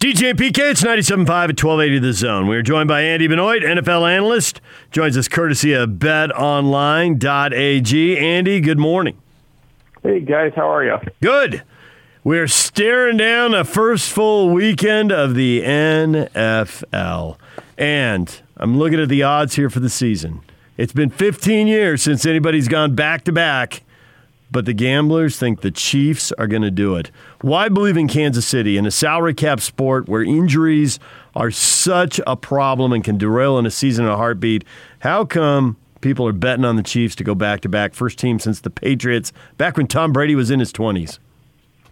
DJ PK, it's 97.5 at 1280 The Zone. We are joined by Andy Benoit, NFL analyst. Joins us courtesy of betonline.ag. Andy, good morning. Hey, guys, how are you? Good. We're staring down a first full weekend of the NFL. And I'm looking at the odds here for the season. It's been 15 years since anybody's gone back to back but the gamblers think the Chiefs are going to do it. Why believe in Kansas City in a salary cap sport where injuries are such a problem and can derail in a season in a heartbeat? How come people are betting on the Chiefs to go back to back, first team since the Patriots, back when Tom Brady was in his 20s?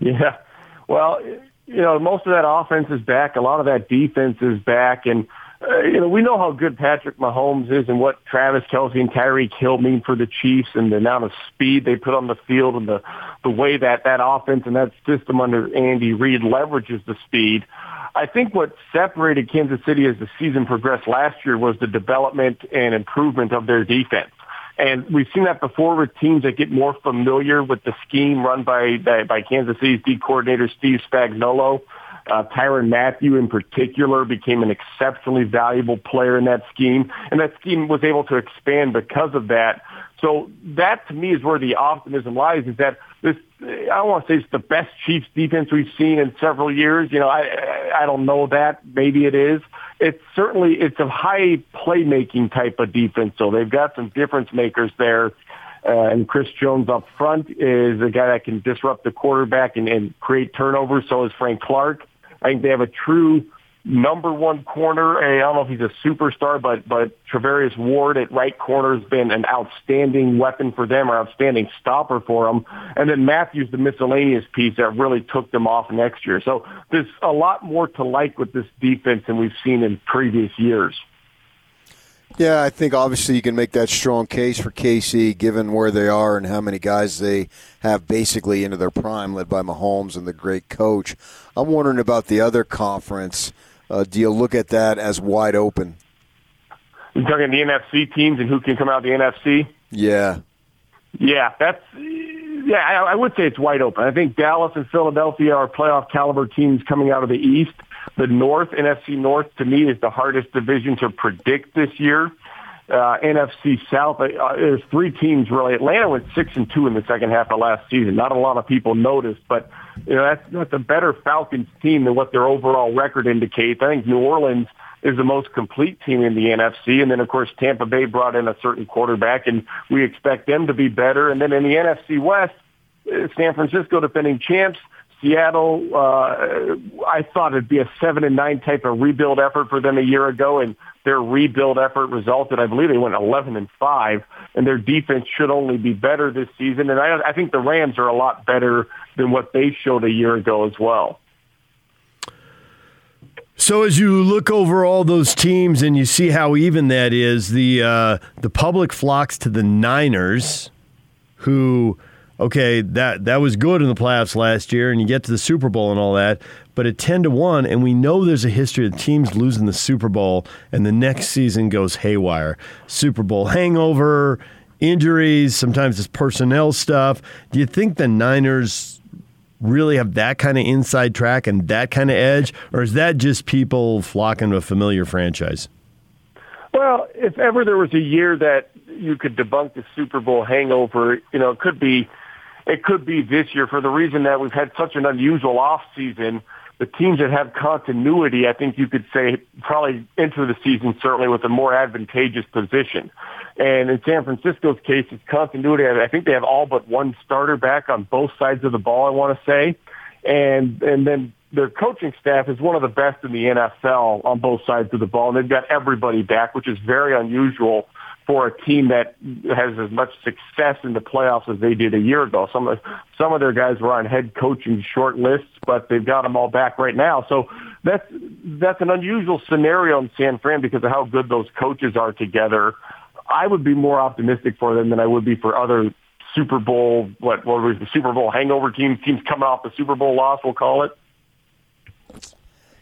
Yeah. Well, you know, most of that offense is back. A lot of that defense is back. And uh, you know, we know how good Patrick Mahomes is and what Travis Kelce and Tyreek Hill mean for the Chiefs and the amount of speed they put on the field and the, the way that that offense and that system under Andy Reid leverages the speed. I think what separated Kansas City as the season progressed last year was the development and improvement of their defense. And we've seen that before with teams that get more familiar with the scheme run by, by, Kansas City's D coordinator, Steve Spagnuolo. Tyrann Mathieu in particular became an exceptionally valuable player in that scheme, and that scheme was able to expand because of that. So that to me is where the optimism lies is that this, I don't want to say it's the best Chiefs defense we've seen in several years. You know, I, I don't know that. Maybe it is. It's certainly, it's a high playmaking type of defense. So they've got some difference makers there. Uh, and Chris Jones up front is a guy that can disrupt the quarterback and, and create turnovers. So is Frank Clark. I think they have a true number one corner. I don't know if he's a superstar, but but Charvarius Ward at right corner has been an outstanding weapon for them, or outstanding stopper for them. And then Matthews, the miscellaneous piece that really took them off next year. So there's a lot more to like with this defense than we've seen in previous years. Yeah, I think obviously you can make that strong case for KC given where they are and how many guys they have basically into their prime, led by Mahomes and the great coach. I'm wondering about the other conference. Uh, do you look at that as wide open? You're talking the NFC teams and who can come out of the NFC? Yeah. Yeah, that's yeah. I, I would say it's wide open. I think Dallas and Philadelphia are playoff caliber teams coming out of the East. The North, NFC North, to me, is the hardest division to predict this year. Uh, NFC South, uh, there's three teams really. Atlanta went six and two in the second half of last season. Not a lot of people noticed, but you know that's that's a better Falcons team than what their overall record indicates. I think New Orleans is the most complete team in the NFC, and then of course Tampa Bay brought in a certain quarterback, and we expect them to be better. And then in the NFC West, uh, San Francisco defending champs. Seattle, uh, I thought it'd be a seven and nine type of rebuild effort for them a year ago, and their rebuild effort resulted. I believe they went eleven and five, and their defense should only be better this season. And I, I think the Rams are a lot better than what they showed a year ago as well. So as you look over all those teams and you see how even that is, the uh, the public flocks to the Niners, who okay, that that was good in the playoffs last year, and you get to the Super Bowl and all that. But at ten to one, and we know there's a history of teams losing the Super Bowl, and the next season goes haywire. Super Bowl hangover, injuries, sometimes it's personnel stuff. Do you think the Niners really have that kind of inside track and that kind of edge, or is that just people flocking to a familiar franchise? Well, if ever there was a year that you could debunk the Super Bowl hangover, you know, it could be it could be this year for the reason that we've had such an unusual off season. The teams that have continuity, I think you could say, probably enter the season certainly with a more advantageous position. And in San Francisco's case, it's continuity. I think they have all but one starter back on both sides of the ball. I want to say, and and then their coaching staff is one of the best in the NFL on both sides of the ball, and they've got everybody back, which is very unusual for a team that has as much success in the playoffs as they did a year ago. Some of some of their guys were on head coaching short lists, but they've got them all back right now. So that's that's an unusual scenario in San Fran because of how good those coaches are together. I would be more optimistic for them than I would be for other Super Bowl what what was the Super Bowl hangover teams teams coming off the Super Bowl loss. We'll call it.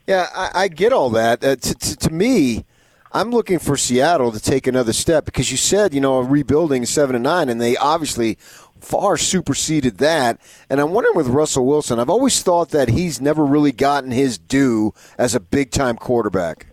Yeah, I, I get all that. Uh, to, to, to me I'm looking for Seattle to take another step because you said, you know, rebuilding seven and nine, and they obviously far superseded that. And I'm wondering with Russell Wilson, I've always thought that he's never really gotten his due as a big time quarterback.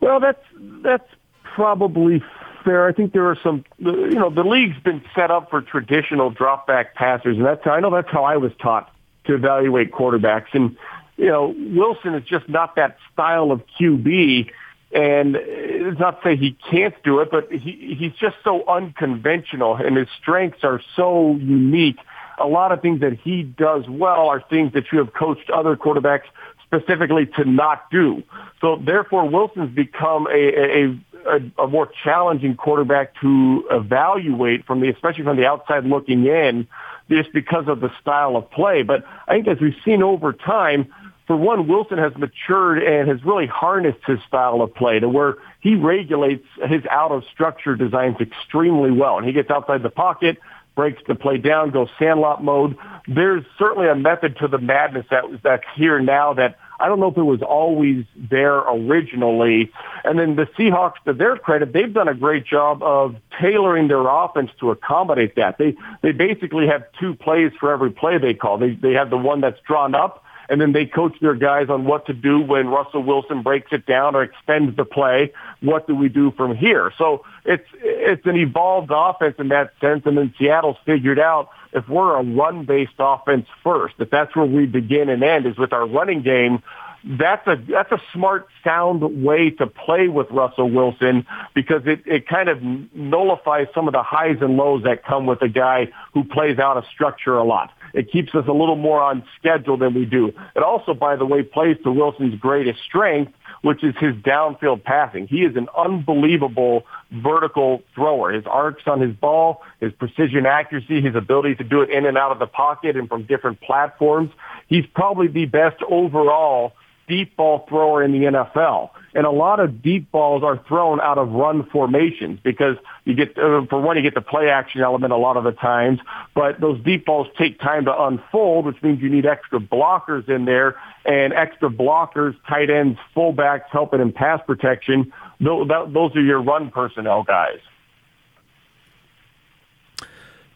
Well, that's that's probably fair. I think there are some, you know, the league's been set up for traditional drop back passers, and that's I know that's how I was taught to evaluate quarterbacks. And you know, Wilson is just not that style of QB. And it's not to say he can't do it, but he, he's just so unconventional and his strengths are so unique. A lot of things that he does well are things that you have coached other quarterbacks specifically to not do. So therefore, Wilson's become a, a, a, a more challenging quarterback to evaluate from the, especially from the outside looking in, just because of the style of play. But I think as we've seen over time, for one, Wilson has matured and has really harnessed his style of play to where he regulates his out of structure designs extremely well. And he gets outside the pocket, breaks the play down, goes sandlot mode. There's certainly a method to the madness that that's here now that I don't know if it was always there originally. And then the Seahawks, to their credit, they've done a great job of tailoring their offense to accommodate that. They they basically have two plays for every play they call. They they have the one that's drawn up and then they coach their guys on what to do when Russell Wilson breaks it down or extends the play. What do we do from here? So it's it's an evolved offense in that sense, and then Seattle's figured out if we're a run-based offense first, if that's where we begin and end is with our running game. That's a that's a smart, sound way to play with Russell Wilson because it, it kind of nullifies some of the highs and lows that come with a guy who plays out of structure a lot. It keeps us a little more on schedule than we do. It also, by the way, plays to Wilson's greatest strength, which is his downfield passing. He is an unbelievable vertical thrower. His arcs on his ball, his precision accuracy, his ability to do it in and out of the pocket and from different platforms. He's probably the best overall deep ball thrower in the NFL. And a lot of deep balls are thrown out of run formations because you get, uh, for one, you get the play action element a lot of the times, but those deep balls take time to unfold, which means you need extra blockers in there and extra blockers, tight ends, fullbacks helping in pass protection. Those are your run personnel guys.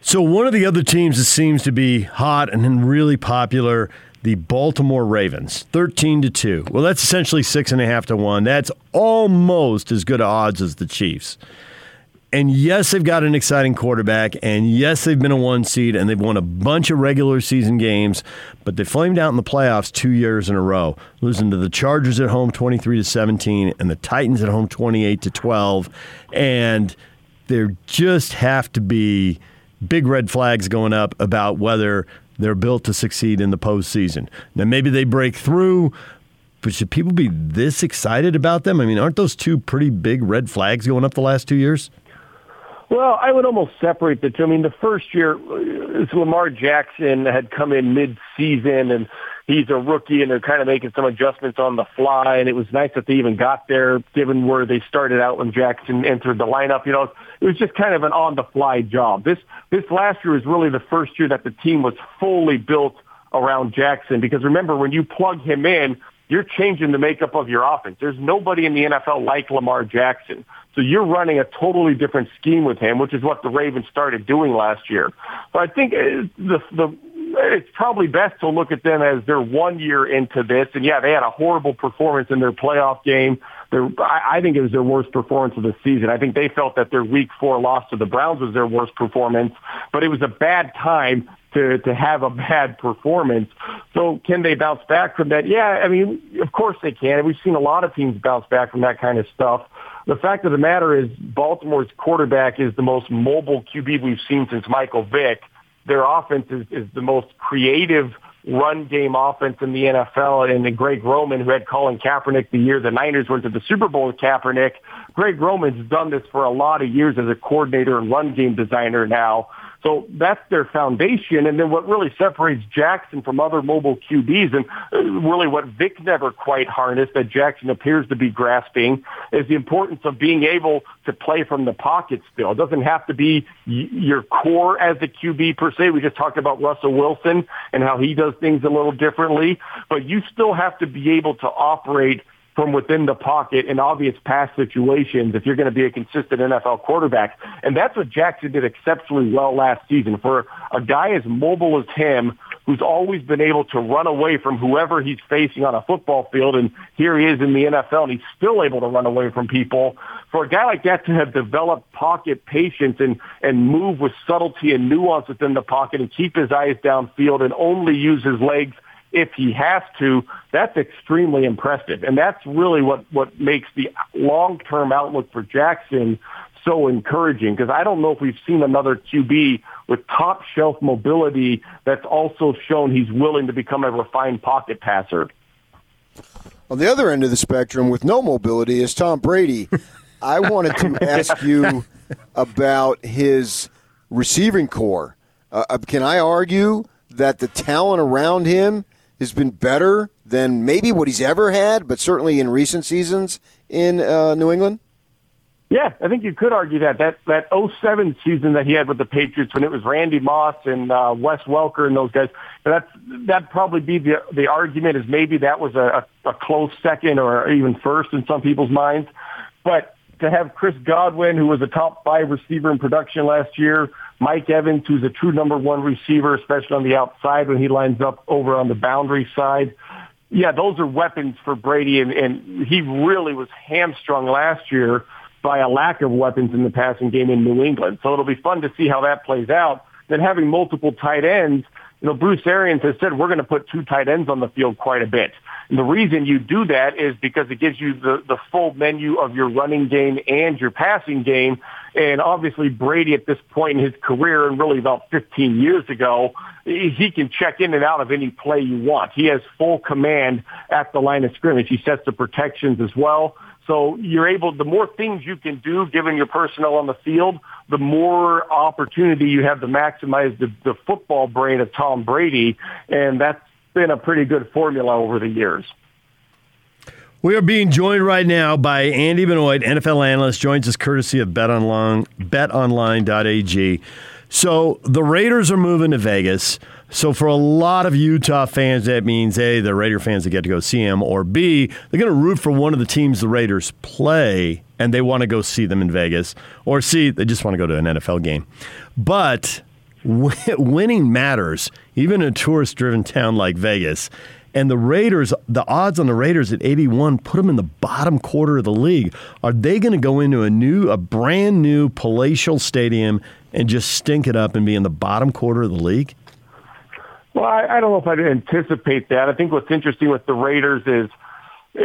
So one of the other teams that seems to be hot and really popular the Baltimore Ravens, 13 to 2. Well, that's essentially six and a half to one. That's almost as good odds as the Chiefs. And yes, they've got an exciting quarterback, and yes, they've been a one seed, and they've won a bunch of regular season games, but they flamed out in the playoffs two years in a row, losing to the Chargers at home 23 to 17, and the Titans at home 28 to 12. And there just have to be big red flags going up about whether they're built to succeed in the postseason. Now, maybe they break through, but should people be this excited about them? I mean, aren't those two pretty big red flags going up the last two years? Well, I would almost separate the two. I mean, the first year, uh, Lamar Jackson had come in mid-season, and he's a rookie, and they're kind of making some adjustments on the fly. And it was nice that they even got there, given where they started out when Jackson entered the lineup. You know, it was just kind of an on-the-fly job. This this last year was really the first year that the team was fully built around Jackson. Because remember, when you plug him in, you're changing the makeup of your offense. There's nobody in the NFL like Lamar Jackson. So you're running a totally different scheme with him, which is what the Ravens started doing last year. So I think uh, the the it's probably best to look at them as they're one year into this. And yeah, they had a horrible performance in their playoff game. Their, I, I think it was their worst performance of the season. I think they felt that their week four loss to the Browns was their worst performance, but it was a bad time to, to have a bad performance. So can they bounce back from that? Yeah, I mean, of course they can. We've seen a lot of teams bounce back from that kind of stuff. The fact of the matter is Baltimore's quarterback is the most mobile QB we've seen since Michael Vick their offense is, is the most creative run game offense in the NFL. And then Greg Roman, who had Colin Kaepernick the year the Niners went to the Super Bowl with Kaepernick, Greg Roman's done this for a lot of years as a coordinator and run game designer now. So that's their foundation. And then what really separates Jackson from other mobile QBs and uh, really what Vick never quite harnessed that Jackson appears to be grasping is the importance of being able to play from the pocket still. It doesn't have to be your core as a QB per se. We just talked about Russell Wilson and how he does things a little differently, but you still have to be able to operate from within the pocket in obvious pass situations if you're going to be a consistent NFL quarterback. And that's what Jackson did exceptionally well last season. For a guy as mobile as him, who's always been able to run away from whoever he's facing on a football field, and here he is in the NFL, and he's still able to run away from people. For a guy like that to have developed pocket patience and, and move with subtlety and nuance within the pocket and keep his eyes downfield and only use his legs if he has to, that's extremely impressive. And that's really what, what makes the long-term outlook for Jackson so encouraging because I don't know if we've seen another QB with top shelf mobility that's also shown he's willing to become a refined pocket passer. On the other end of the spectrum, with no mobility, is Tom Brady. I wanted to ask you about his receiving corps. Uh, uh can I argue that the talent around him has been better than maybe what he's ever had, but certainly in recent seasons in uh, New England? Yeah, I think you could argue that that that 07 season that he had with the Patriots when it was Randy Moss and uh, Wes Welker and those guys. That's that'd probably be the the argument is maybe that was a, a close second or even first in some people's minds. But to have Chris Godwin, who was a top five receiver in production last year, Mike Evans, who's a true number one receiver, especially on the outside when he lines up over on the boundary side. Yeah, those are weapons for Brady, and, and he really was hamstrung last year by a lack of weapons in the passing game in New England. So it'll be fun to see how that plays out. Then having multiple tight ends, you know, Bruce Arians has said we're going to put two tight ends on the field quite a bit. And the reason you do that is because it gives you the, the full menu of your running game and your passing game. And obviously Brady at this point in his career and really about 15 years ago, he can check in and out of any play you want. He has full command at the line of scrimmage. He sets the protections as well. So you're able, the more things you can do given your personnel on the field, the more opportunity you have to maximize the, the football brain of Tom Brady. And that's been a pretty good formula over the years. We are being joined right now by Andy Benoit, NFL analyst, joins us courtesy of Bet Online BetOnline, betonline.ag. So the Raiders are moving to Vegas. So for a lot of Utah fans, that means A, the Raider fans that get to go see them, or B, they're going to root for one of the teams the Raiders play and they want to go see them in Vegas, or C, they just want to go to an NFL game. But winning matters, even in a tourist driven town like Vegas. And the Raiders, the odds on the Raiders at 81 put them in the bottom quarter of the league. Are they going to go into a new, a brand new palatial stadium and just stink it up and be in the bottom quarter of the league? Well, I, I don't know if I'd anticipate that. I think what's interesting with the Raiders is uh,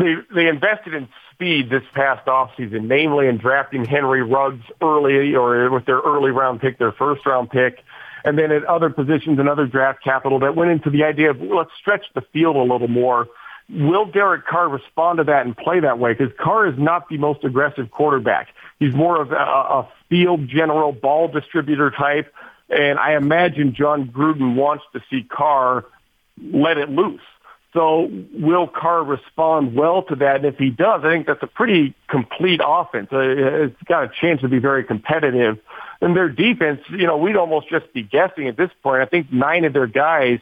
they, they invested in speed this past offseason, namely in drafting Henry Ruggs early or with their early round pick, their first round pick, and then at other positions and other draft capital that went into the idea of let's stretch the field a little more. Will Derek Carr respond to that and play that way? Because Carr is not the most aggressive quarterback. He's more of a, a field general ball distributor type. And I imagine Jon Gruden wants to see Carr let it loose. So will Carr respond well to that? And if he does, I think that's a pretty complete offense. Uh, it's got a chance to be very competitive. And their defense, you know, we'd almost just be guessing at this point. I think nine of their guys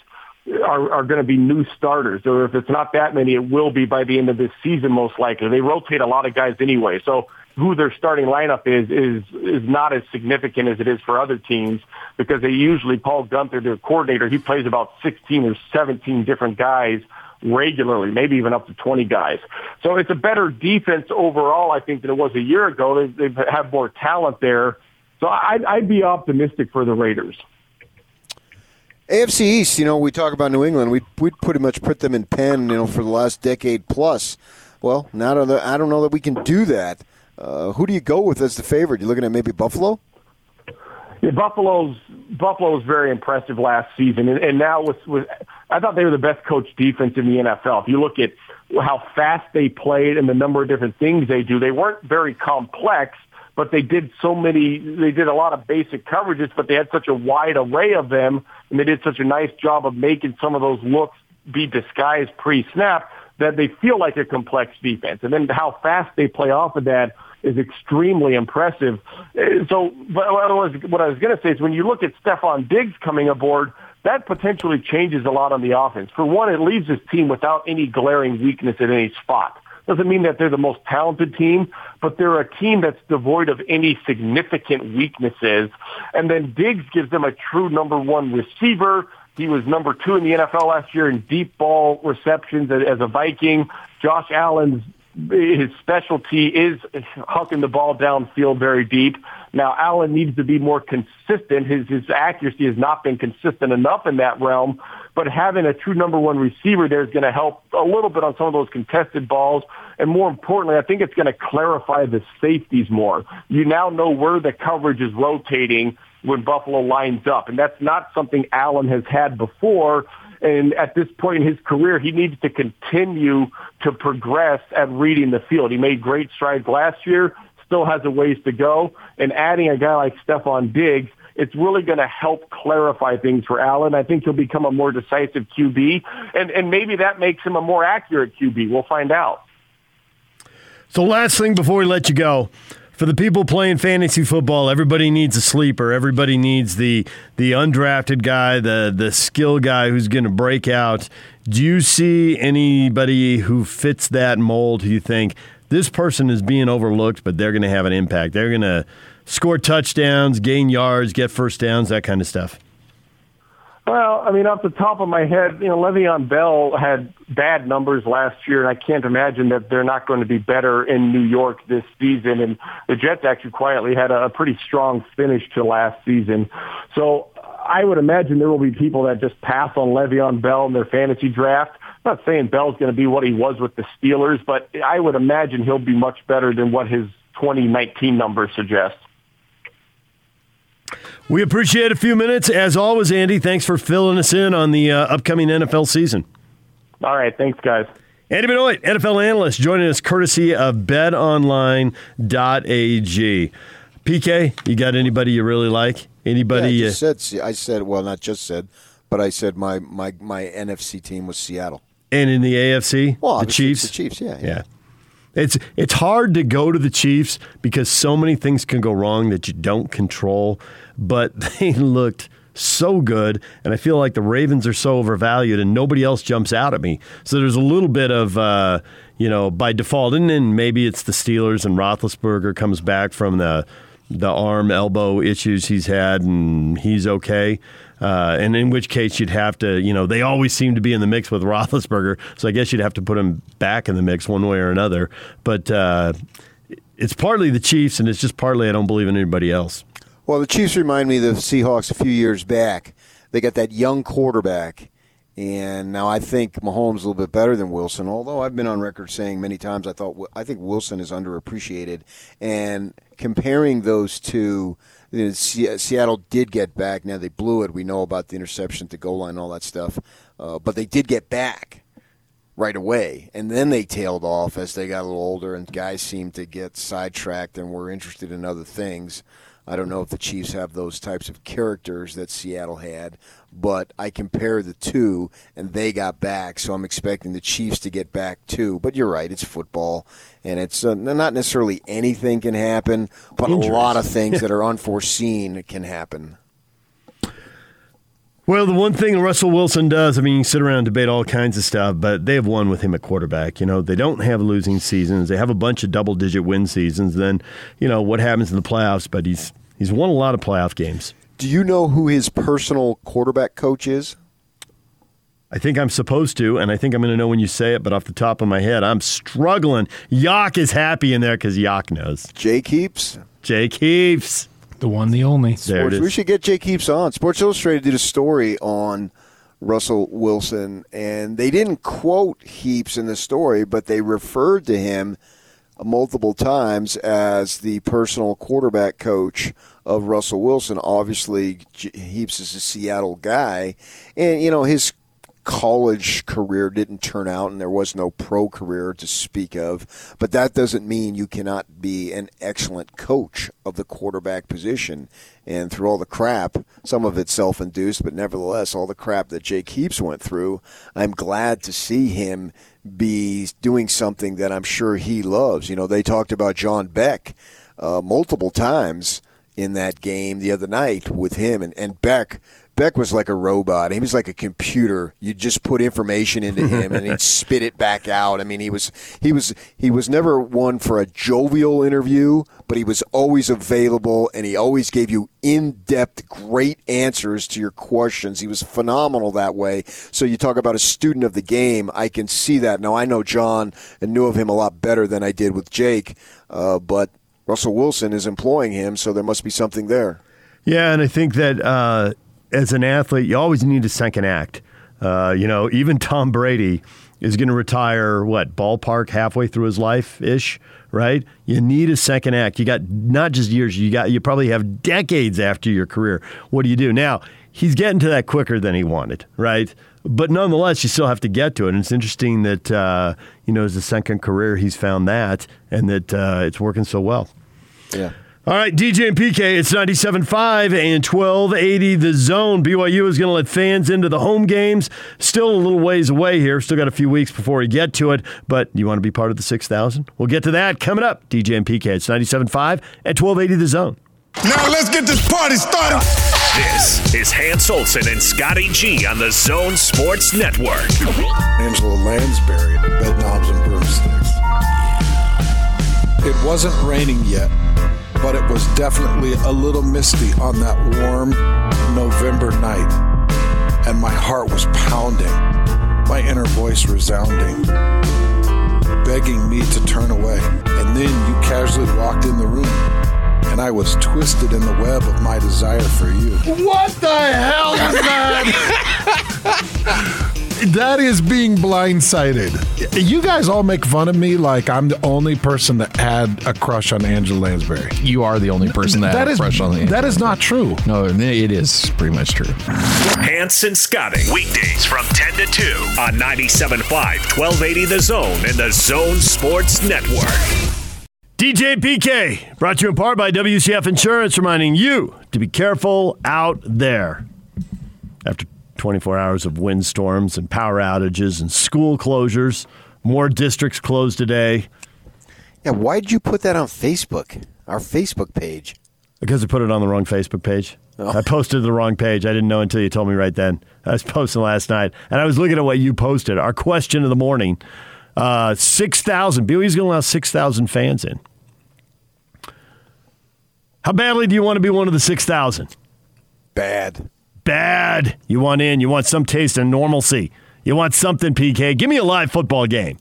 are, are going to be new starters. Or if it's not that many, it will be by the end of this season, most likely. They rotate a lot of guys anyway. So who their starting lineup is is is not as significant as it is for other teams because they usually Paul Guenther, their coordinator, he plays about 16 or 17 different guys regularly, maybe even up to 20 guys. So it's a better defense overall, I think, than it was a year ago. They, they have more talent there. So I'd, I'd be optimistic for the Raiders. AFC East, you know, we talk about New England. We we pretty much put them in pen, you know, for the last decade plus. Well, now I don't know that we can do that. Uh, who do you go with as the favorite? You looking at maybe Buffalo? Yeah, Buffalo's Buffalo was very impressive last season, and, and now with, with I thought they were the best coached defense in the NFL. If you look at how fast they played and the number of different things they do, they weren't very complex, but they did so many. They did a lot of basic coverages, but they had such a wide array of them, and they did such a nice job of making some of those looks be disguised pre-snap that they feel like a complex defense. And then how fast they play off of that is extremely impressive. Uh, so what I was, what I was going to say is when you look at Stefon Diggs coming aboard, that potentially changes a lot on the offense. For one, it leaves this team without any glaring weakness at any spot. Doesn't mean that they're the most talented team, but they're a team that's devoid of any significant weaknesses. And then Diggs gives them a true number one receiver. He was number two in the NFL last year in deep ball receptions as a Viking. Josh Allen's his specialty is hucking the ball downfield very deep. Now Allen needs to be more consistent. His his accuracy has not been consistent enough in that realm. But having a true number one receiver there is going to help a little bit on some of those contested balls. And more importantly, I think it's going to clarify the safeties more. You now know where the coverage is rotating when Buffalo lines up. And that's not something Allen has had before. And at this point in his career, he needs to continue to progress at reading the field. He made great strides last year, still has a ways to go. And adding a guy like Stefon Diggs, it's really going to help clarify things for Allen. I think he'll become a more decisive QB, and, and maybe that makes him a more accurate QB. We'll find out. So, last thing before we let you go for the people playing fantasy football, everybody needs a sleeper. Everybody needs the the undrafted guy, the the skill guy who's going to break out. Do you see anybody who fits that mold who you think this person is being overlooked, but they're going to have an impact? They're going to score touchdowns, gain yards, get first downs, that kind of stuff. Well, I mean, off the top of my head, you know, Le'Veon Bell had bad numbers last year, and I can't imagine that they're not going to be better in New York this season. And the Jets actually quietly had a pretty strong finish to last season. So I would imagine there will be people that just pass on Le'Veon Bell in their fantasy draft. I'm not saying Bell's going to be what he was with the Steelers, but I would imagine he'll be much better than what his 2019 numbers suggest. We appreciate a few minutes. As always, Andy, thanks for filling us in on the uh, upcoming NFL season. All right. Thanks, guys. Andy Benoit, NFL analyst, joining us courtesy of betonline.ag. PK, you got anybody you really like? Anybody? Yeah, I uh, said, I said, well, not just said, but I said my, my, my NFC team was Seattle. And in the AFC, well, the Chiefs? The Chiefs, yeah, yeah. yeah. It's it's hard to go to the Chiefs because so many things can go wrong that you don't control. But they looked so good, and I feel like the Ravens are so overvalued, and nobody else jumps out at me. So there's a little bit of uh, you know by default, and then maybe it's the Steelers and Roethlisberger comes back from the the arm elbow issues he's had, and he's okay. Uh, and in which case you'd have to, you know, they always seem to be in the mix with Roethlisberger, so I guess you'd have to put him back in the mix one way or another. But uh, it's partly the Chiefs, and it's just partly I don't believe in anybody else. Well, the Chiefs remind me of the Seahawks a few years back. They got that young quarterback. And now I think Mahomes is a little bit better than Wilson. Although I've been on record saying many times I thought I think Wilson is underappreciated. And comparing those two, Seattle did get back. Now they blew it. We know about the interception to goal line, all that stuff. Uh, but they did get back right away, and then they tailed off as they got a little older, and guys seemed to get sidetracked and were interested in other things. I don't know if the Chiefs have those types of characters that Seattle had, but I compare the two, and they got back, so I'm expecting the Chiefs to get back too. But you're right, it's football, and it's uh, not necessarily anything can happen, but a lot of things that are unforeseen can happen. Well, the one thing Russell Wilson does, I mean, you sit around and debate all kinds of stuff, but they have won with him at quarterback. You know, they don't have losing seasons. They have a bunch of double digit win seasons. Then, you know, what happens in the playoffs, but he's he's won a lot of playoff games. Do you know who his personal quarterback coach is? I think I'm supposed to, and I think I'm going to know when you say it, but off the top of my head, I'm struggling. Yak is happy in there because Yak knows. Jake Heaps? Jake Heaps. The one, the only. Sports, we should get Jake Heaps on. Sports Illustrated did a story on Russell Wilson, and they didn't quote Heaps in the story, but they referred to him multiple times as the personal quarterback coach of Russell Wilson. Obviously, Heaps is a Seattle guy, and you know his college career didn't turn out and there was no pro career to speak of, but that doesn't mean you cannot be an excellent coach of the quarterback position. And through all the crap, some of it self induced, but nevertheless, all the crap that Jake Heaps went through, I'm glad to see him be doing something that I'm sure he loves. You know, they talked about John Beck uh, multiple times in that game the other night with him and, and Beck. Beck was like a robot. He was like a computer. You just put information into him and he'd spit it back out. I mean, he was he was he was never one for a jovial interview, but he was always available and he always gave you in-depth great answers to your questions. He was phenomenal that way. So you talk about a student of the game, I can see that. Now I know John and knew of him a lot better than I did with Jake, uh, but Russell Wilson is employing him, so there must be something there. Yeah, and I think that uh, as an athlete, you always need a second act. Uh, you know, even Tom Brady is going to retire, what, ballpark halfway through his life ish, right? You need a second act. You got not just years, you got you probably have decades after your career. What do you do? Now, he's getting to that quicker than he wanted, right? But nonetheless, you still have to get to it. And it's interesting that, uh, you know, as a second career, he's found that and that uh, it's working so well. Yeah. All right, DJ and PK, it's 97.5 and 1280 the zone. BYU is going to let fans into the home games. Still a little ways away here. Still got a few weeks before we get to it, but you want to be part of the 6,000? We'll get to that coming up. DJ and PK, it's 97.5 and 1280 the zone. Now let's get this party started. This is Hans Olsen and Scotty G on the Zone Sports Network. Angela Lansbury, bed knobs and broomsticks. It wasn't raining yet but it was definitely a little misty on that warm November night. And my heart was pounding, my inner voice resounding, begging me to turn away. And then you casually walked in the room, and I was twisted in the web of my desire for you. What the hell was that? that is being blindsided. You guys all make fun of me like I'm the only person that had a crush on Angela Lansbury. You are the only person that, that had is, a crush on the That is not true. No, it is pretty much true. Hanson and Scotty, weekdays from 10 to 2 on 97.5, 1280 The Zone and the Zone Sports Network. DJ PK, brought to you in part by WCF Insurance, reminding you to be careful out there. After 24 hours of windstorms and power outages and school closures. More districts closed today. Yeah, why did you put that on Facebook? Our Facebook page. Because I put it on the wrong Facebook page. Oh. I posted the wrong page. I didn't know until you told me right then. I was posting last night, and I was looking at what you posted. Our question of the morning: uh, six thousand. BYU's going to allow six thousand fans in. How badly do you want to be one of the six thousand? Bad bad. You want in. You want some taste of normalcy. You want something, PK. Give me a live football game.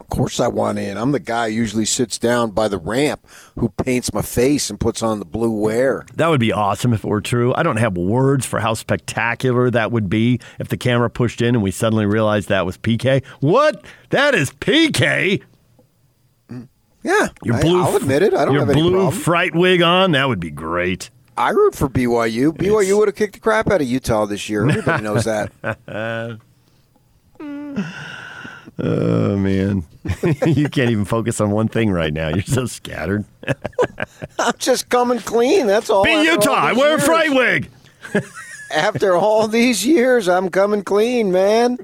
Of course, I want in. I'm the guy who usually sits down by the ramp who paints my face and puts on the blue wear. That would be awesome if it were true. I don't have words for how spectacular that would be if the camera pushed in and we suddenly realized that was PK. What? That is PK. Yeah, your blue. I, will admit it. I don't your have any blue problem. fright wig on. That would be great. I root for BYU. BYU would have kicked the crap out of Utah this year. Everybody knows that. oh man, you can't even focus on one thing right now. You're so scattered. I'm just coming clean. That's all. Be Utah. I wear a fright wig. after all these years, I'm coming clean, man.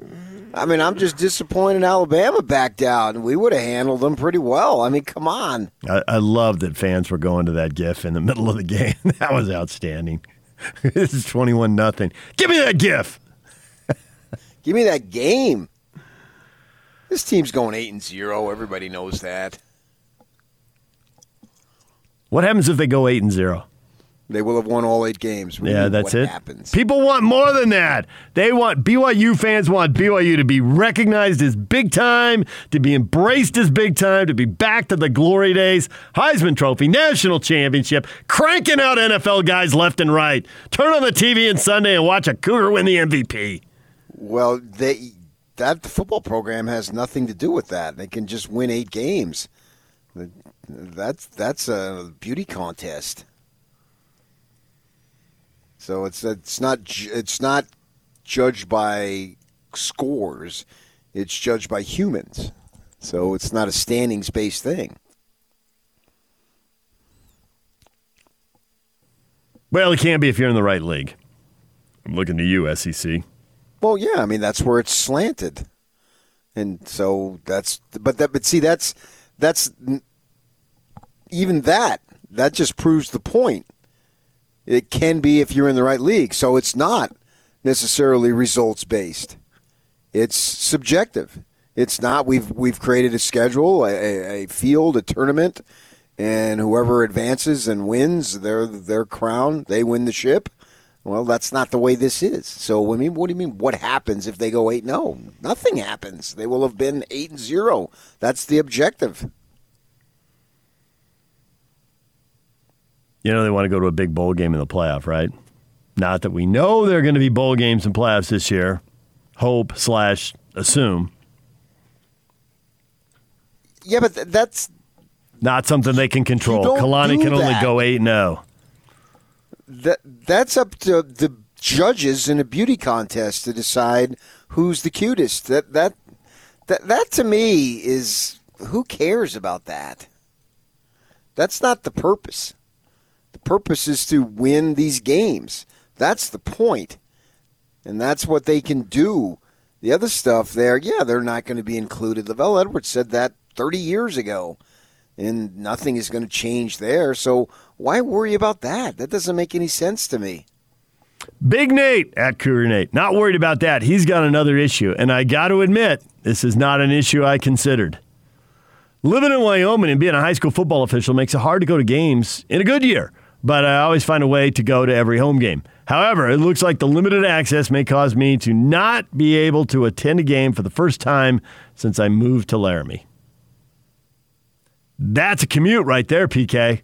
I mean, I'm just disappointed Alabama backed out, and we would have handled them pretty well. I mean, come on. I, I love that fans were going to that GIF in the middle of the game. that was outstanding. this is 21 nothing. Give me that GIF. Give me that game. This team's going 8 and 0. Everybody knows that. What happens if they go 8 and 0? They will have won all eight games. Yeah, that's it. Happens. People want more than that. They want BYU fans want BYU to be recognized as big time, to be embraced as big time, to be back to the glory days, Heisman Trophy, national championship, cranking out NFL guys left and right. Turn on the TV on Sunday and watch a Cougar win the MVP. Well, they that the football program has nothing to do with that. They can just win eight games. That's that's a beauty contest. So it's it's not it's not judged by scores. It's judged by humans. So it's not a standings based thing. Well, it can be if you're in the right league. I'm looking to you, SEC. Well, yeah, I mean that's where it's slanted, and so that's but that but see that's that's even that that just proves the point. It can be if you're in the right league. So it's not necessarily results based. It's subjective. It's not. We've we've created a schedule, a, a field, a tournament, and whoever advances and wins their their crown, they win the ship. Well, that's not the way this is. So, I mean, what do you mean? What happens if they go eight? No, oh? nothing happens. They will have been eight and zero. That's the objective. You know they want to go to a big bowl game in the playoff, right? Not that we know there are going to be bowl games and playoffs this year. Hope slash assume. Yeah, but th- that's Not something they can control. Kalani can only go eight and oh. zero. that that's up to the judges in a beauty contest to decide who's the cutest. That that that that to me is who cares about that. That's not the purpose. Purpose is to win these games. That's the point. And that's what they can do. The other stuff there, yeah, they're not going to be included. LaVell Edwards said that 30 years ago and nothing is going to change there. So why worry about that? That doesn't make any sense to me. Big Nate at Cougar Nate. Not worried about that. He's got another issue. And I got to admit, this is not an issue I considered. Living in Wyoming and being a high school football official makes it hard to go to games in a good year, but I always find a way to go to every home game. However, it looks like the limited access may cause me to not be able to attend a game for the first time since I moved to Laramie. That's a commute right there, PK.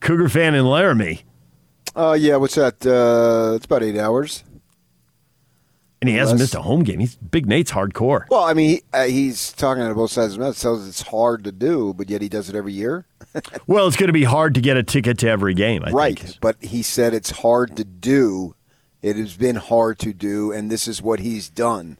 Cougar fan in Laramie. Oh, yeah, what's that? Uh, it's about eight hours. And he hasn't Less. missed a home game. He's Big Nate's hardcore. Well, I mean, he, uh, he's talking on both sides of the mouth. Says it's hard to do, but yet he does it every year. Well, it's going to be hard to get a ticket to every game. I right. think. But he said it's hard to do. It has been hard to do, and this is what he's done.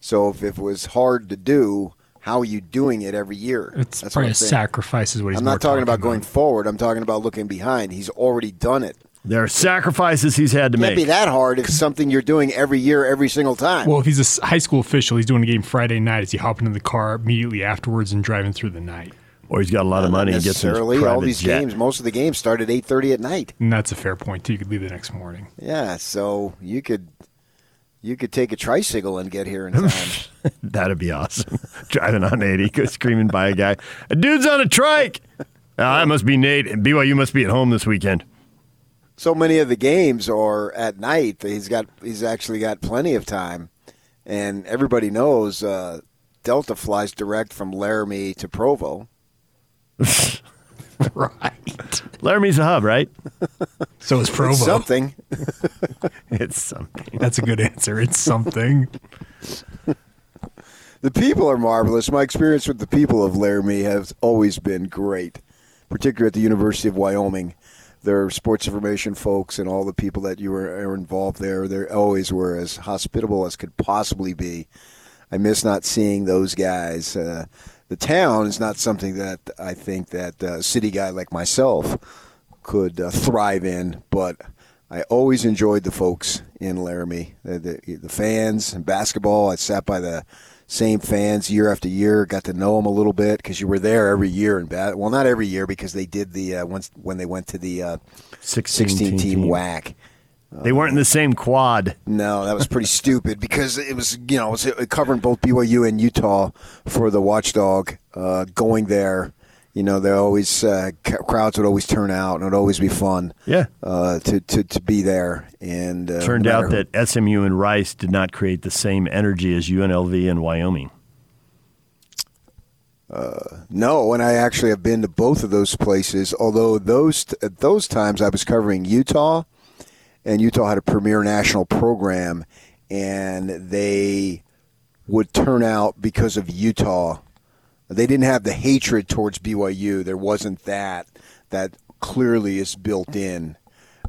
So if it was hard to do, how are you doing it every year? It's That's what probably I'm a sacrifice, is what he's I'm more not talking about going forward. I'm talking about looking behind. He's already done it. There are sacrifices he's had to Can't make. be that hard if it's something you're doing every year, every single time. Well, if he's a high school official, he's doing a game Friday night. Is he hopping in the car immediately afterwards and driving through the night? or he's got a lot of money Not and gets in his necessarily. All these jet. games, most of the games start at eight thirty at night. And that's a fair point too. You could leave the next morning. Yeah, so you could you could take a tricycle and get here in time. That'd be awesome. Driving on 80, go screaming by a guy. A dude's on a trike. Ah, that must be Nate. And BYU must be at home this weekend. So many of the games are at night. He's got he's actually got plenty of time, and everybody knows uh, Delta flies direct from Laramie to Provo. Right. Laramie's a hub, right? So is Provo. It's something. It's something. That's a good answer. It's something. The people are marvelous. My experience with the people of Laramie has always been great, particularly at the University of Wyoming. Their sports information folks and all the people that you were are involved there, they always were as hospitable as could possibly be. I miss not seeing those guys. Uh, the town is not something that I think that a city guy like myself could uh, thrive in, but I always enjoyed the folks in Laramie, the, the, the fans and basketball. I sat by the same fans year after year, got to know them a little bit because you were there every year in bat. Well, not every year because they did the uh, once when they went to the uh, 16 16 team team. WAC. They weren't in the same quad. No, that was pretty stupid because it was you know it was uh, covering both BYU and Utah for the Watchdog. Uh, going there, you know, they always uh, crowds would always turn out and it would always be fun. Yeah. uh, to, to to be there and uh, Turned no out matter that SMU and Rice did not create the same energy as UNLV and Wyoming. No, and I actually have been to both of those places. Although those at those times I was covering Utah, and Utah had a premier national program, and they would turn out because of Utah. They didn't have the hatred towards BYU. There wasn't that. That clearly is built in.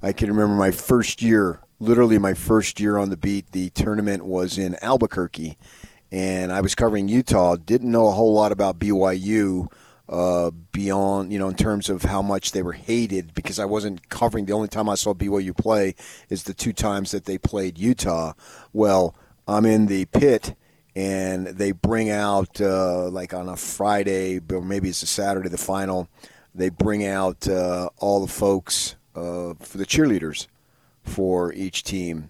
I can remember my first year, literally my first year on the beat. The tournament was in Albuquerque, and I was covering Utah. Didn't know a whole lot about BYU uh, beyond, you know, in terms of how much they were hated because I wasn't covering. The only time I saw BYU play is the two times that they played Utah. Well, I'm in the pit. And they bring out uh, like on a Friday, or maybe it's a Saturday, the final they bring out uh, all the folks uh, for the cheerleaders for each team,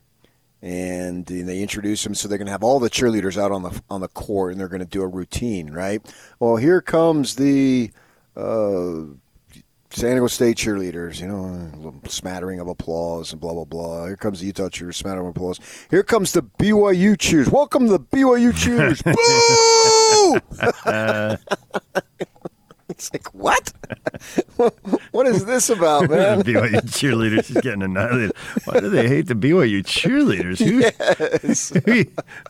and they introduce them. So they're going to have all the cheerleaders out on the on the court, and they're going to do a routine, right? Well, here comes the. San Diego State cheerleaders, you know, a little smattering of applause and blah blah blah. Here comes the Utah cheers, smattering of applause. Here comes the BYU cheers. Welcome to the BYU cheers. Boo! it's like what? what is this about, man? BYU cheerleaders is getting annihilated. Why do they hate the BYU cheerleaders? Who, Yes. who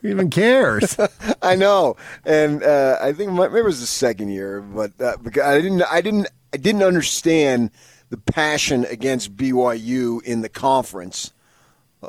even cares? I know, and uh, I think my, maybe it was the second year, but uh, because I didn't, I didn't, I didn't understand the passion against BYU in the conference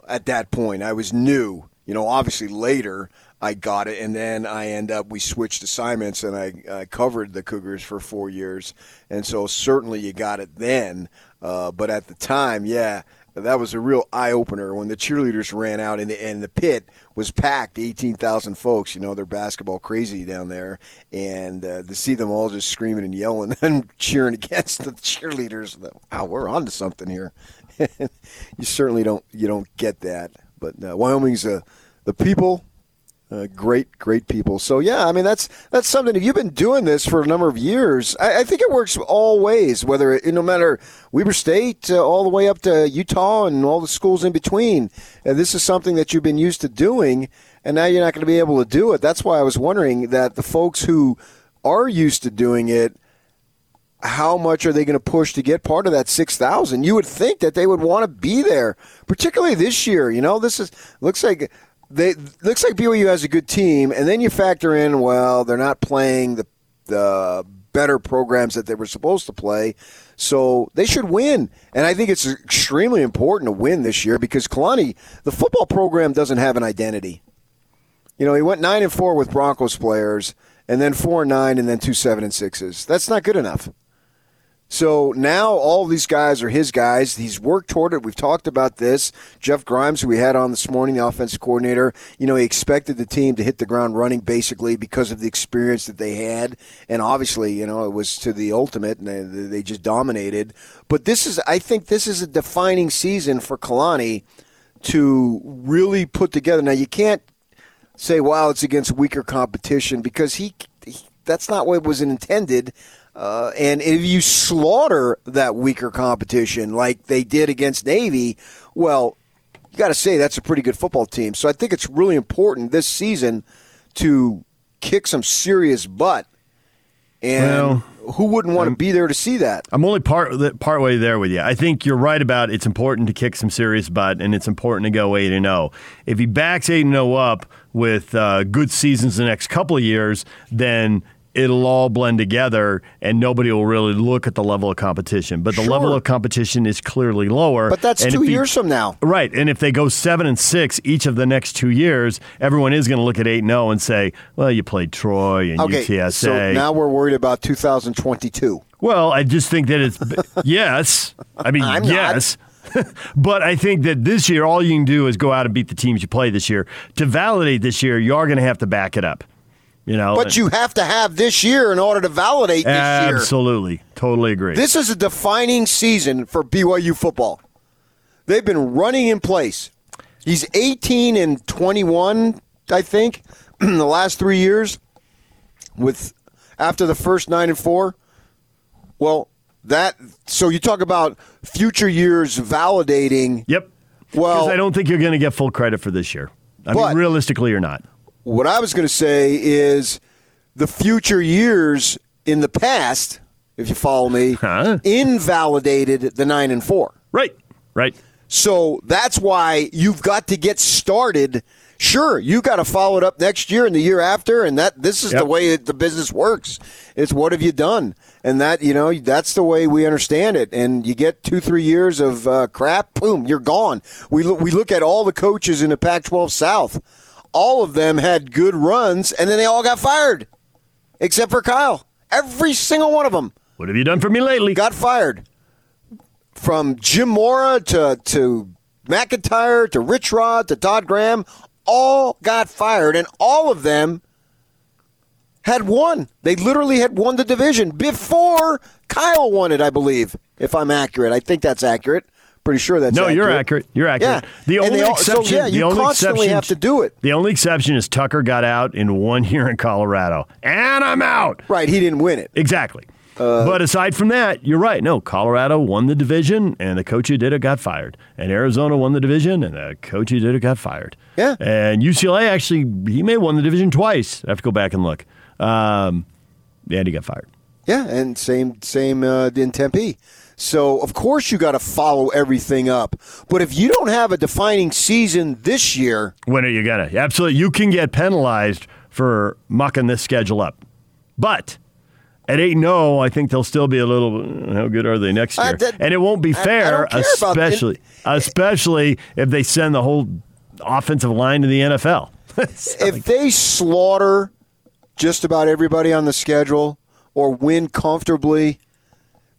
at that point. I was new, you know. Obviously, later I got it, and then I end up we switched assignments, and I, I covered the Cougars for four years, and so certainly you got it then. Uh, but at the time, yeah, that was a real eye opener when the cheerleaders ran out and the, and the pit was packed, eighteen thousand folks. You know they're basketball crazy down there, and uh, to see them all just screaming and yelling and cheering against the cheerleaders, wow, we're on to something here. you certainly don't you don't get that, but uh, Wyoming's uh, the people. Uh, great, great people. So yeah, I mean that's that's something. If you've been doing this for a number of years, I, I think it works all ways. Whether it, no matter Weber State uh, all the way up to Utah and all the schools in between, and this is something that you've been used to doing, and now you're not going to be able to do it. That's why I was wondering that the folks who are used to doing it how much are they going to push to get part of that 6,000? You would think that they would want to be there, particularly this year. You know, this is looks like they looks like BYU has a good team, and then you factor in, well, they're not playing the the better programs that they were supposed to play, so they should win. And I think it's extremely important to win this year because Kalani, the football program doesn't have an identity. You know, he went nine and four with Broncos players, and then four and nine, and then two seven and sixes. That's not good enough. So now all these guys are his guys. He's worked toward it. We've talked about this. Jeff Grimes, who we had on this morning, the offensive coordinator, you know, he expected the team to hit the ground running basically because of the experience that they had. And obviously, you know, it was to the ultimate and they, they just dominated. But this is, I think this is a defining season for Kalani to really put together. Now, you can't say, wow, it's against weaker competition because he, he that's not what was intended. Uh, and if you slaughter that weaker competition like they did against Navy, well, you got to say that's a pretty good football team. So I think it's really important this season to kick some serious butt. And Well, who wouldn't want to be there to see that? I'm only part part way there with you. I think you're right about it's important to kick some serious butt, and it's important to go eight and zero. If he backs eight and zero up with uh, good seasons the next couple of years, then it'll all blend together, and nobody will really look at the level of competition. But the Sure. level of competition is clearly lower. But that's And two years from now. Right, and if they go seven and six each of the next two years, everyone is going to look at eight and zero and say, "Well, you played Troy and Okay, UTSA." so now we're worried about 2022. Well, I just think that it's yes. I mean, I'm not. yes. but I think that this year, all you can do is go out and beat the teams you play this year. To validate this year, you are going to have to back it up. You know, But you have to have this year in order to validate this year. absolutely, totally agree. This is a defining season for BYU football. They've been running in place. He's 18 and 21, I think, in the last three years. With after the first nine and four, well, that so you talk about future years validating. yep. Well, I don't think you're going to get full credit for this year. I But- mean, realistically, you're not. What I was going to say is the future years in the past, if you follow me, Huh? invalidated the nine and four. Right. Right. So that's why you've got to get started. Sure, you got to follow it up next year and the year after, and that this is the way that the business works. It's what have you done, and that you know that's the way we understand it. And you get two, three years of uh, crap, boom, you're gone. We look, we look at all the coaches in the Pac-12 South. All of them had good runs, and then they all got fired, except for Kyle. Every single one of them What have you done for me lately? got fired. From Jim Mora to to MacIntyre to Rich Rod to Todd Graham, all got fired, and all of them had won. They literally had won the division before Kyle won it, I believe, if I'm accurate. I think that's accurate. Pretty sure that's no, accurate. you're accurate. You're accurate. Yeah. The only all- so, exception, yeah, you the only constantly have to do it. The only exception is Tucker got out in one year in Colorado, and I'm out. Right, he didn't win it. Exactly. Uh, but aside from that, you're right. No, Colorado won the division, and the coach who did it got fired. And Arizona won the division, and the coach who did it got fired. Yeah. And UCLA actually, he may have won the division twice. I have to go back and look. Um, and he got fired. Yeah, and same same uh, in Tempe. So of course you got to follow everything up. But if you don't have a defining season this year, When are you gonna? Absolutely, you can get penalized for mucking this schedule up. But at 8 0, I think they'll still be a little. How good are they next Uh, year? and it won't be I- I fair, care about- especially especially if they send the whole offensive line to the NFL. if they slaughter just about everybody on the schedule or win comfortably,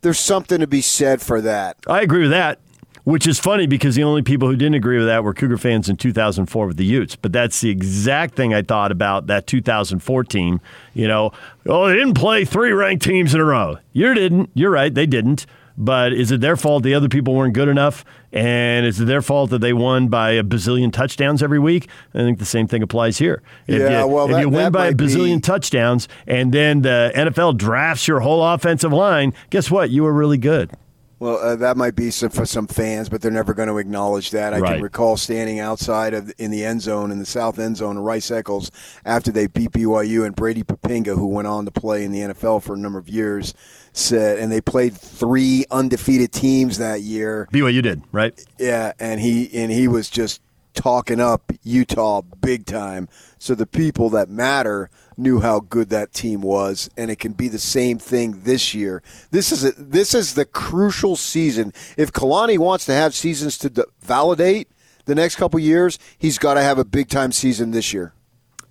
there's something to be said for that. I agree with that. Which is funny because the only people who didn't agree with that were Cougar fans in 2004 with the Utes. But that's the exact thing I thought about that 2004 team. You know, oh, they didn't play three ranked teams in a row. You didn't. You're right. They didn't. But is it their fault the other people weren't good enough? And is it their fault that they won by a bazillion touchdowns every week? I think the same thing applies here. If Yeah, you, well, if that- you win by a might be- bazillion touchdowns and then the NFL drafts your whole offensive line, guess what? You were really good. Well, uh, that might be some, for some fans, but they're never going to acknowledge that. I Right. can recall standing outside of in the end zone in the south end zone of Rice Eccles after they beat BYU and Brady Poppinga, who went on to play in the NFL for a number of years, said, and they played three undefeated teams that year. BYU did, right? Yeah, and he and he was just talking up Utah big time. So the people that matter knew how good that team was, and it can be the same thing this year. This is a, this is the crucial season. If Kalani wants to have seasons to d- validate the next couple years, he's got to have a big time season this year.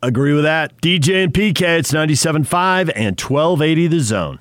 Agree with that. DJ and PK, it's 97.5 and 1280 the zone.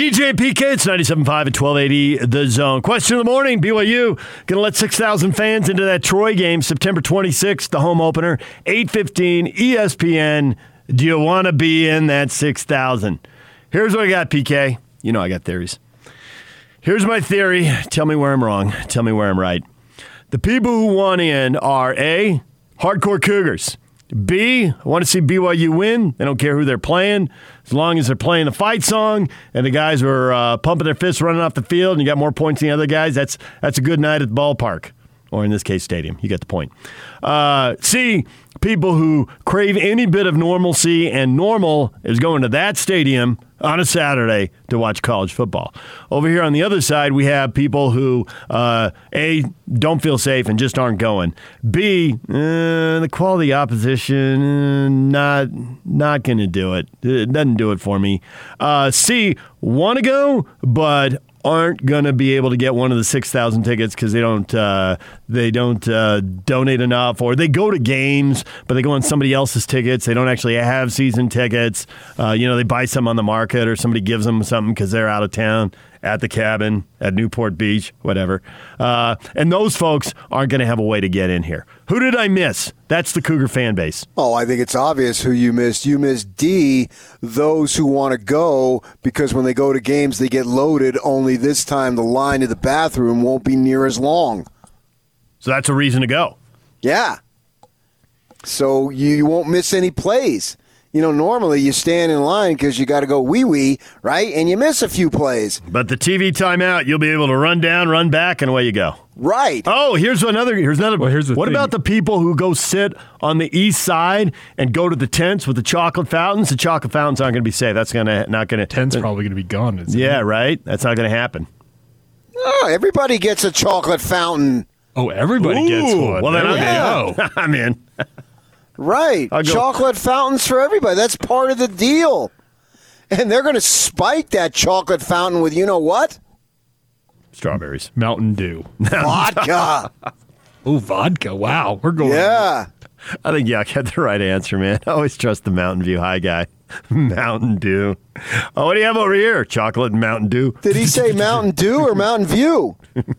DJ PK, it's 97.5 and 1280 the zone. Question of the morning BYU going to let 6,000 fans into that Troy game September 26th, the home opener, 815 ESPN. Do you want to be in that 6,000? Here's what I got, PK. You know I got theories. Here's my theory. Tell me where I'm wrong. Tell me where I'm right. The people who want in are A, hardcore Cougars. B, I want to see BYU win. They don't care who they're playing. As long as they're playing the fight song and the guys are uh, pumping their fists running off the field and you got more points than the other guys, that's, that's a good night at the ballpark. Or in this case, stadium. You get the point. Uh, C, people who crave any bit of normalcy, and normal is going to that stadium on a Saturday to watch college football. Over here on the other side, we have people who uh, a don't feel safe and just aren't going. B uh, the quality opposition uh, not not going to do it. It doesn't do it for me. Uh, C want to go but aren't going to be able to get one of the 6,000 tickets because they don't uh, they don't uh, donate enough or they go to games but they go on somebody else's tickets. They don't actually have season tickets. Uh, you know they buy some on the market or somebody gives them something because they're out of town at the cabin at Newport Beach whatever uh, and those folks aren't going to have a way to get in here who did I miss that's the Cougar fan base Oh, I think it's obvious who you missed. You missed D, those who want to go because when they go to games, they get loaded, only this time the line to the bathroom won't be near as long. so that's a reason to go Yeah. So you, you won't miss any plays. You know, normally you stand in line because you got to go wee wee, right? And you miss a few plays. but the TV timeout you'll be able to run down run back and away you go Right. Oh, here's another. Here's another. Well, here's the what thing. about the people who go sit on the east side and go to the tents with the chocolate fountains? The chocolate fountains aren't going to be safe. That's going to not going to. Ten's probably going to be gone. isn't it? Yeah, right. That's not going to happen. Oh, everybody gets a chocolate fountain. Oh, everybody gets one. Well, then I'm in. I'm in. Right. Go- Chocolate fountains for everybody. That's part of the deal. And they're going to spike that chocolate fountain with you know what? Strawberries. Mountain Dew. Vodka. Oh, vodka. Wow. We're going. yeah. I think Yuck had the right answer, man. I always trust the Mountain View High guy. Mountain Dew. Oh, what do you have over here? Chocolate and Mountain Dew. Did he say Mountain Dew or Mountain View?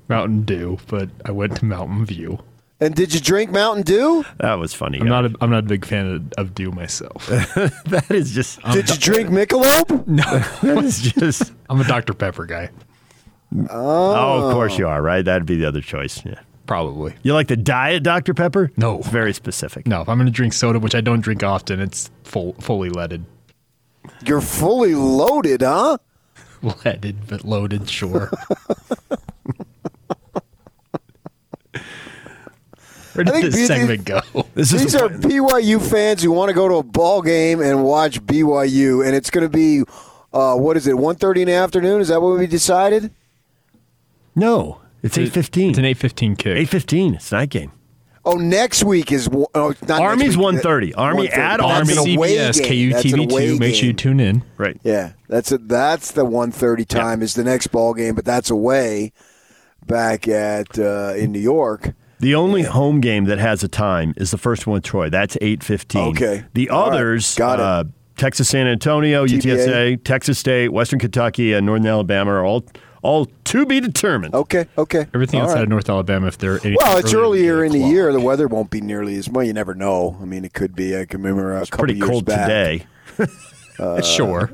Mountain Dew, but I went to Mountain View. And did you drink Mountain Dew? That was funny. I'm Yuck. not. A, I'm not a big fan of, of Dew myself. that is just. Did you drink Michelob? No, that is just. I'm a Dr Pepper guy. Oh. oh, of course you are, right? That'd be the other choice. Yeah. Probably. You like the diet Dr. Pepper? No. It's very specific. No, if I'm going to drink soda, which I don't drink often, it's full, fully leaded. You're fully loaded, huh? Leaded, but loaded, sure. Where did I think this the- segment go? This is These the are point. BYU fans who want to go to a ball game and watch BYU, and it's going to be, uh, what is it, 1.30 in the afternoon? Is that what we decided? No, it's eight fifteen. It's an 8:15 kick. Eight fifteen. It's a night game. Oh, next week is oh, not Army's week. 1:30. Army 1:30. at That's Army. an CBS, game. That's an away KUTV2. Make sure you tune in. Right. Yeah, that's a, that's the 1.30 time is the next ball game, but that's away back at uh, in New York. The only home game that has a time is the first one with Troy. That's eight fifteen. Okay. The All right. others, Got it. Uh, Texas, San Antonio, TBA. UTSA, Texas State, Western Kentucky, and Northern Alabama are all all to be determined. Okay, okay. Everything All outside right. of North Alabama, if they're anything Well, it's earlier earlier in the year. The weather won't be nearly as well. You never know. I mean, it could be. I can remember a couple Pretty years cold back. today. sure.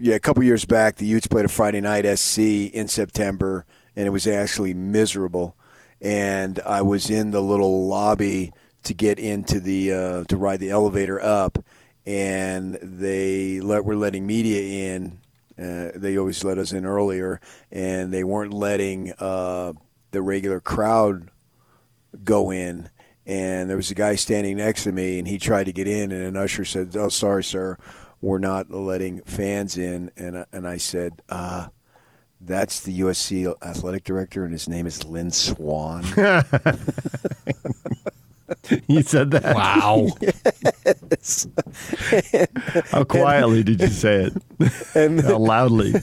Yeah, a couple years back, the Utes played a Friday night SC in September, and it was actually miserable. And I was in the little lobby to get into the uh, to ride the elevator up, and they let were letting media in. Uh, they always let us in earlier, and they weren't letting uh, the regular crowd go in. And there was a guy standing next to me, and he tried to get in, and an usher said, "Oh, sorry, sir, we're not letting fans in." And I- and I said, uh, "That's the USC athletic director, and his name is Lynn Swann." You said that. Wow. How quietly did you say it? and How loudly?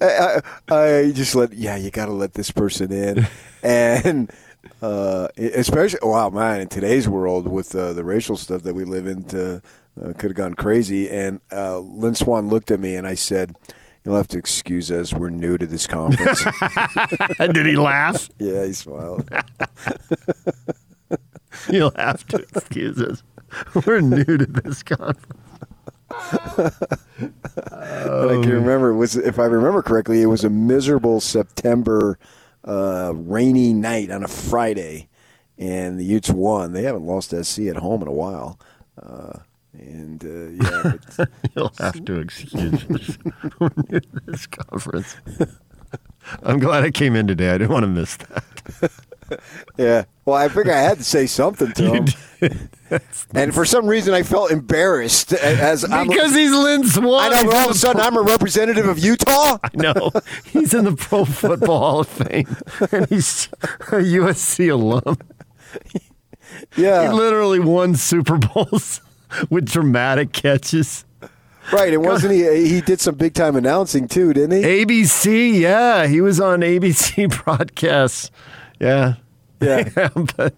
I, I, I just let yeah you got to let this person in and uh, especially wow man in today's world with uh, the racial stuff that we live in to, uh, could have gone crazy and uh, Lynn Swann looked at me and I said you'll have to excuse us we're new to this conference did he laugh? yeah he smiled You'll have to excuse us. We're new to this conference. I can remember it was if I remember correctly it was a miserable September uh, rainy night on a Friday and the Utes won they haven't lost SC at home in a while uh, and uh, yeah but You'll have to excuse us. We're this conference. I'm glad I came in today. I didn't want to miss that. Yeah. Well, I figured I had to say something to him. and for some reason, I felt embarrassed as I'm, Because he's Lynn Swann. I know, all of a sudden, I'm a representative of Utah. I know. He's in the Pro Football Hall of Fame, and he's a USC alum. Yeah. He literally won Super Bowls with dramatic catches. right. And wasn't he? He did some big time announcing too, didn't he? ABC, yeah, he was on ABC broadcasts. Yeah, Yeah. yeah, but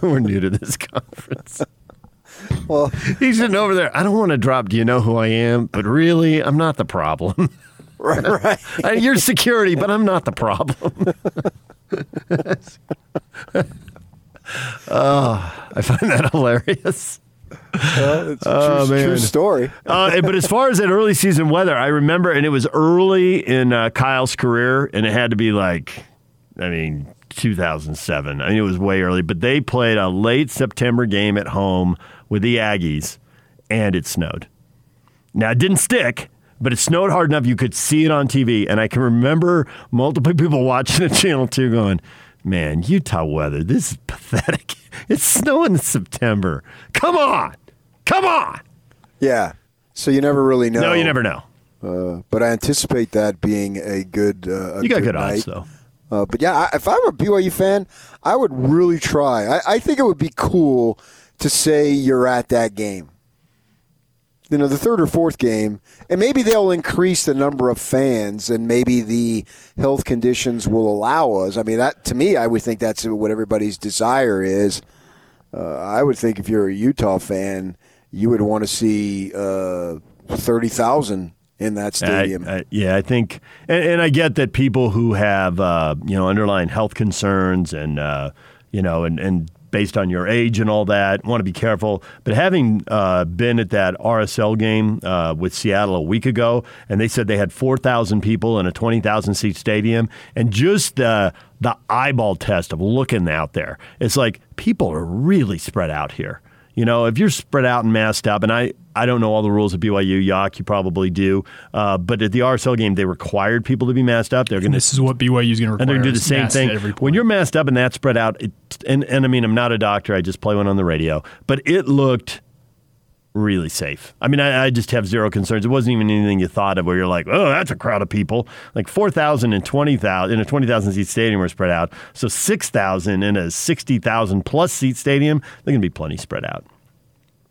we're new to this conference. Well, He's sitting over there. I don't want to drop. Do you know who I am? But really, I'm not the problem. right, right. You're security, but I'm not the problem. oh, I find that hilarious. Well, it's a Oh, true, true story. Uh, but as far as that early season weather, I remember, and it was early in uh, Kyle's career, and it had to be like, I mean, 2007. I mean, it was way early, but they played a late September game at home with the Aggies, and it snowed. Now, it didn't stick, but it snowed hard enough you could see it on TV. And I can remember multiple people watching the Channel 2 going, man, Utah weather, this is pathetic. It's snowing in September. Come on. Come on. Yeah. So you never really know. No, you never know. Uh, but I anticipate that being a good. Uh, a You got good good night. odds, though. Uh, but yeah, I, if I were a BYU fan, I would really try. I, I think it would be cool to say you're at that game. You know, the third or fourth game, and maybe they'll increase the number of fans, and maybe the health conditions will allow us. I mean, that to me, I would think that's what everybody's desire is. Uh, I would think if you're a Utah fan, you would want to see uh, thirty thousand in that stadium. I, I, yeah, I think, and, and, I get that people who have uh, you know underlying health concerns and uh, you know and and based on your age and all that. Want to be careful. But having uh, been at that RSL game uh, with Seattle a week ago, and they said they had 4,000 people in a 20,000 seat stadium, and just uh, the eyeball test of looking out there, it's like people are really spread out here. You know, if you're spread out and masked up, and I, I don't know all the rules of BYU, Yock, you probably do, uh, but at the RSL game, they required people to be masked up. They're going. This is what BYU is going to require. And they're going to do the same thing. When you're masked up and that spread out, it, and and I mean, I'm not a doctor. I just play one on the radio, but it looked really safe. I mean, I, I, just have zero concerns. It wasn't even anything you thought of where you're like, oh, that's a crowd of people. Like 4,000 and 20,000 in a 20,000 seat stadium were spread out. So 6,000 in a 60,000 plus seat stadium, they're going to be plenty spread out.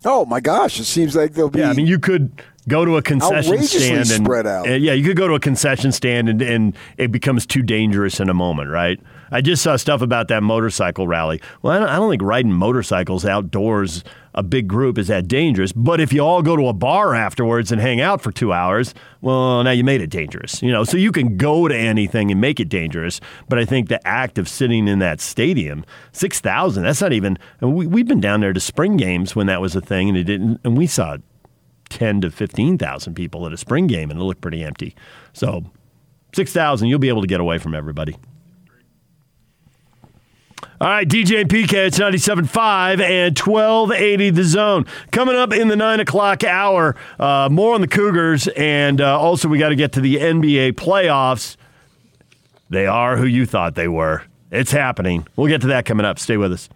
Oh my gosh! It seems like they'll be. Yeah, I mean, you could go to a concession stand and spread out. yeah, you could go to a concession stand and, and it becomes too dangerous in a moment, right? I just saw stuff about that motorcycle rally. Well, I don't, I don't think riding motorcycles outdoors, a big group, is that dangerous. But if you all go to a bar afterwards and hang out for two hours, well, now you made it dangerous. You know, so you can go to anything and make it dangerous. But I think the act of sitting in that stadium, six thousand, that's not even. We, we've been down there to spring games when that was a thing, and it didn't, and we saw ten to fifteen thousand people at a spring game, and it looked pretty empty. So. 6,000, you'll be able to get away from everybody. All right, DJ and PK, it's 97.5 and 1280 the zone. Coming up in the 9 o'clock hour, uh, more on the Cougars, and uh, also we got to get to the NBA playoffs. They are who you thought they were. It's happening. We'll get to that coming up. Stay with us.